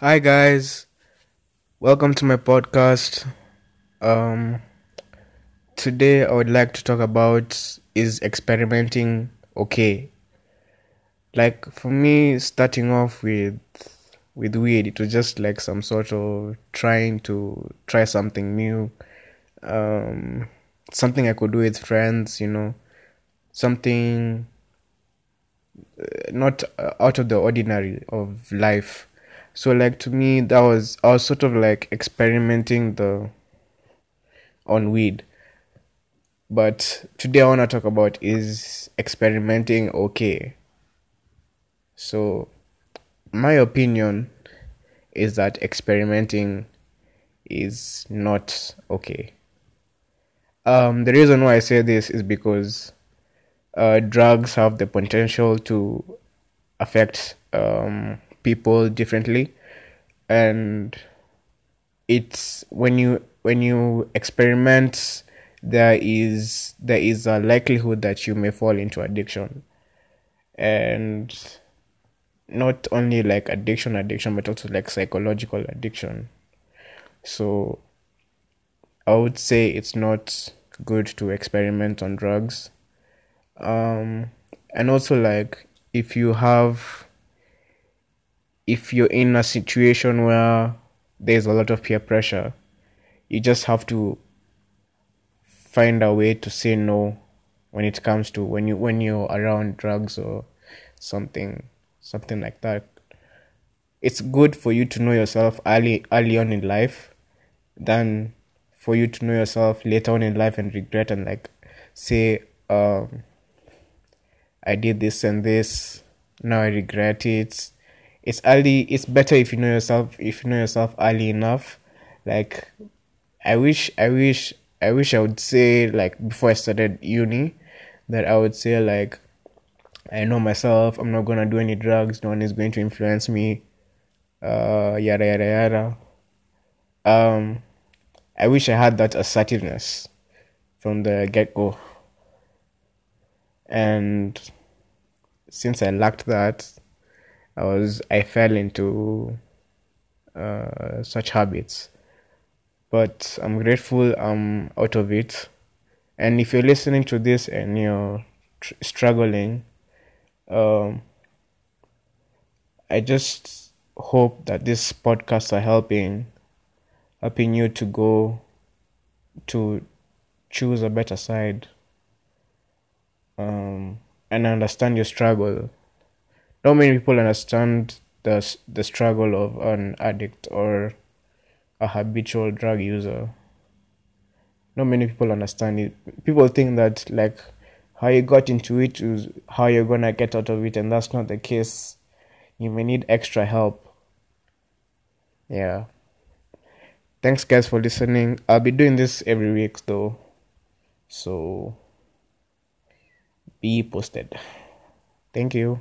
Hi guys, welcome to my podcast. Um, today I would like to talk about is experimenting okay? Like for me, starting off with with weed, it was just like some sort of trying to try something new, um, something I could do with friends, you know, something uh, not uh, out of the ordinary of life so like to me that was I was sort of like experimenting the on weed. But today I want to talk about is experimenting okay. So my opinion is that experimenting is not okay. Um, the reason why I say this is because uh, drugs have the potential to affect um, people differently. And it's when you when you experiment there is there is a likelihood that you may fall into addiction. And not only like addiction addiction but also like psychological addiction. So i would say it's not good to experiment on drugs. Um and also like if you have if you're in a situation where there's a lot of peer pressure, you just have to find a way to say no when it comes to when you when you're around drugs or something something like that. It's good for you to know yourself early early on in life than for you to know yourself later on in life and regret and like say um I did this and this now I regret it it's early it's better if you know yourself if you know yourself early enough. Like i wish i wish i wish i would say like before i started uni that i would say like i know myself i'm not gonna do any drugs no one is going to influence me uh yada yada yada. Um i wish i had that assertiveness from the get-go. And since i lacked that I was I fell into uh, such habits. But I'm grateful I'm out of it. And if you're listening to this and you're tr- struggling, um, I just hope that these podcasts are helping, helping you to go to choose a better side um, and understand your struggle not many people understand the the struggle of an addict or a habitual drug user. Not many people understand it. People think that like how you got into it is how you're gonna get out of it, and that's not the case. You may need extra help. Yeah. Thanks, guys, for listening. I'll be doing this every week, though. So be posted. Thank you.